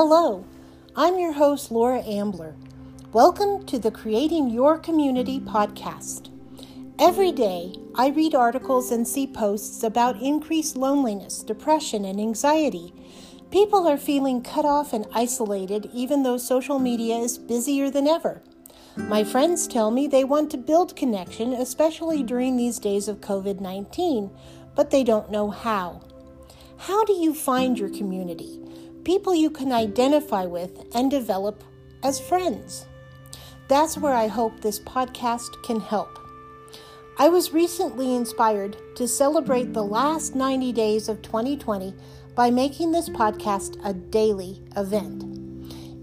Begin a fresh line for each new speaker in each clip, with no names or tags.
Hello, I'm your host, Laura Ambler. Welcome to the Creating Your Community podcast. Every day, I read articles and see posts about increased loneliness, depression, and anxiety. People are feeling cut off and isolated, even though social media is busier than ever. My friends tell me they want to build connection, especially during these days of COVID 19, but they don't know how. How do you find your community? People you can identify with and develop as friends. That's where I hope this podcast can help. I was recently inspired to celebrate the last 90 days of 2020 by making this podcast a daily event.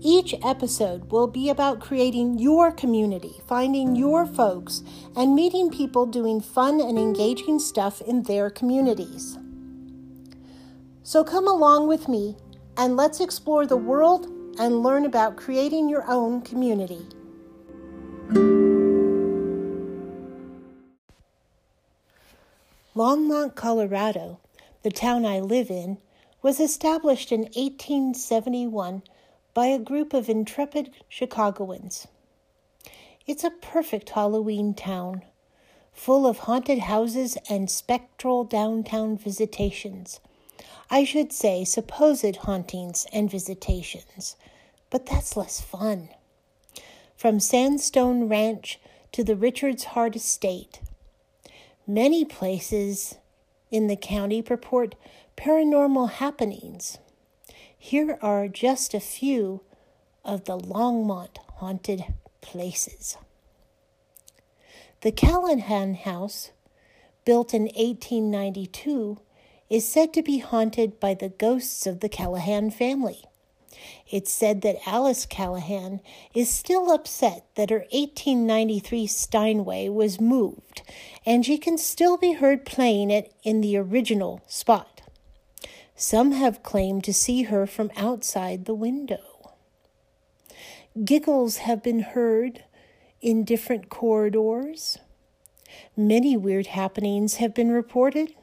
Each episode will be about creating your community, finding your folks, and meeting people doing fun and engaging stuff in their communities. So come along with me and let's explore the world and learn about creating your own community. Longmont, Colorado, the town I live in, was established in 1871 by a group of intrepid Chicagoans. It's a perfect Halloween town, full of haunted houses and spectral downtown visitations. I should say supposed hauntings and visitations, but that's less fun. From Sandstone Ranch to the Richards Hart Estate, many places in the county purport paranormal happenings. Here are just a few of the Longmont haunted places. The Callahan House, built in 1892, is said to be haunted by the ghosts of the Callahan family. It's said that Alice Callahan is still upset that her 1893 Steinway was moved, and she can still be heard playing it in the original spot. Some have claimed to see her from outside the window. Giggles have been heard in different corridors. Many weird happenings have been reported.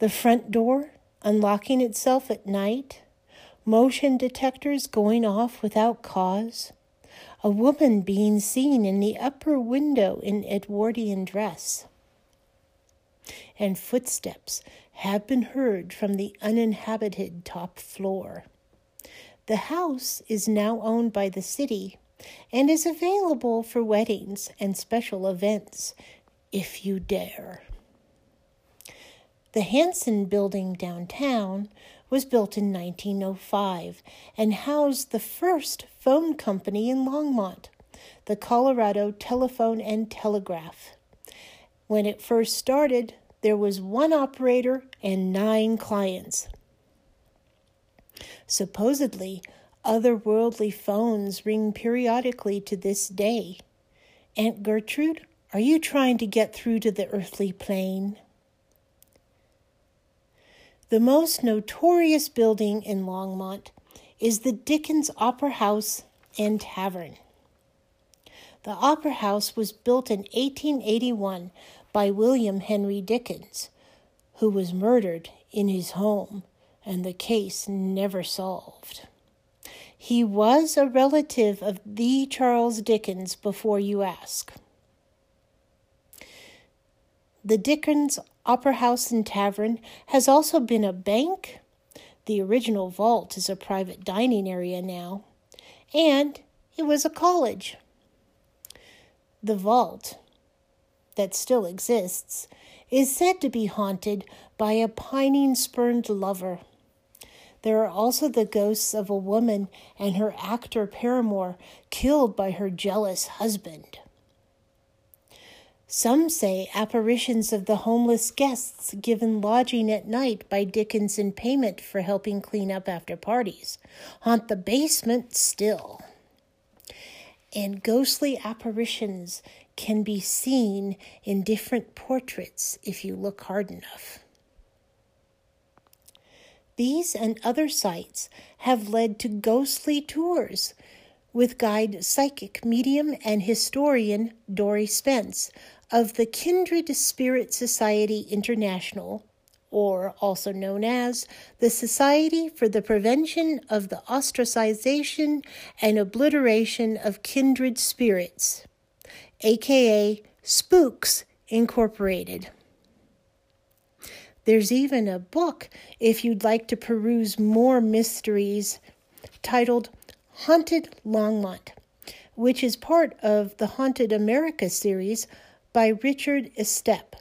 The front door unlocking itself at night, motion detectors going off without cause, a woman being seen in the upper window in Edwardian dress, and footsteps have been heard from the uninhabited top floor. The house is now owned by the city and is available for weddings and special events if you dare. The Hanson building downtown was built in 1905 and housed the first phone company in Longmont, the Colorado Telephone and Telegraph. When it first started, there was one operator and nine clients. Supposedly, otherworldly phones ring periodically to this day. Aunt Gertrude, are you trying to get through to the earthly plane? The most notorious building in Longmont is the Dickens Opera House and Tavern. The Opera House was built in 1881 by William Henry Dickens, who was murdered in his home and the case never solved. He was a relative of the Charles Dickens before you ask. The Dickens Opera House and Tavern has also been a bank. The original vault is a private dining area now. And it was a college. The vault that still exists, is said to be haunted by a pining, spurned lover. There are also the ghosts of a woman and her actor paramour killed by her jealous husband. Some say apparitions of the homeless guests given lodging at night by Dickens in payment for helping clean up after parties haunt the basement still. And ghostly apparitions can be seen in different portraits if you look hard enough. These and other sites have led to ghostly tours with guide psychic, medium, and historian Dory Spence of the Kindred Spirit Society International, or also known as the Society for the Prevention of the Ostracization and Obliteration of Kindred Spirits, aka Spooks Incorporated. There's even a book if you'd like to peruse more mysteries titled Haunted Longmont, which is part of the Haunted America series by Richard Estep.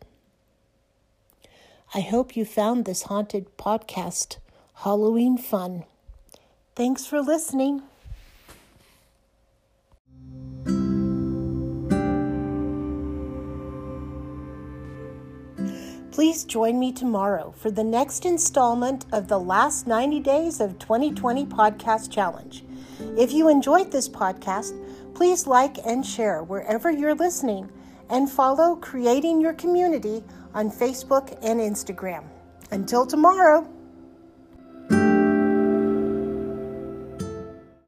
I hope you found this haunted podcast Halloween fun. Thanks for listening. Please join me tomorrow for the next installment of the last 90 days of 2020 podcast challenge. If you enjoyed this podcast, please like and share wherever you're listening and follow Creating Your Community on Facebook and Instagram. Until tomorrow.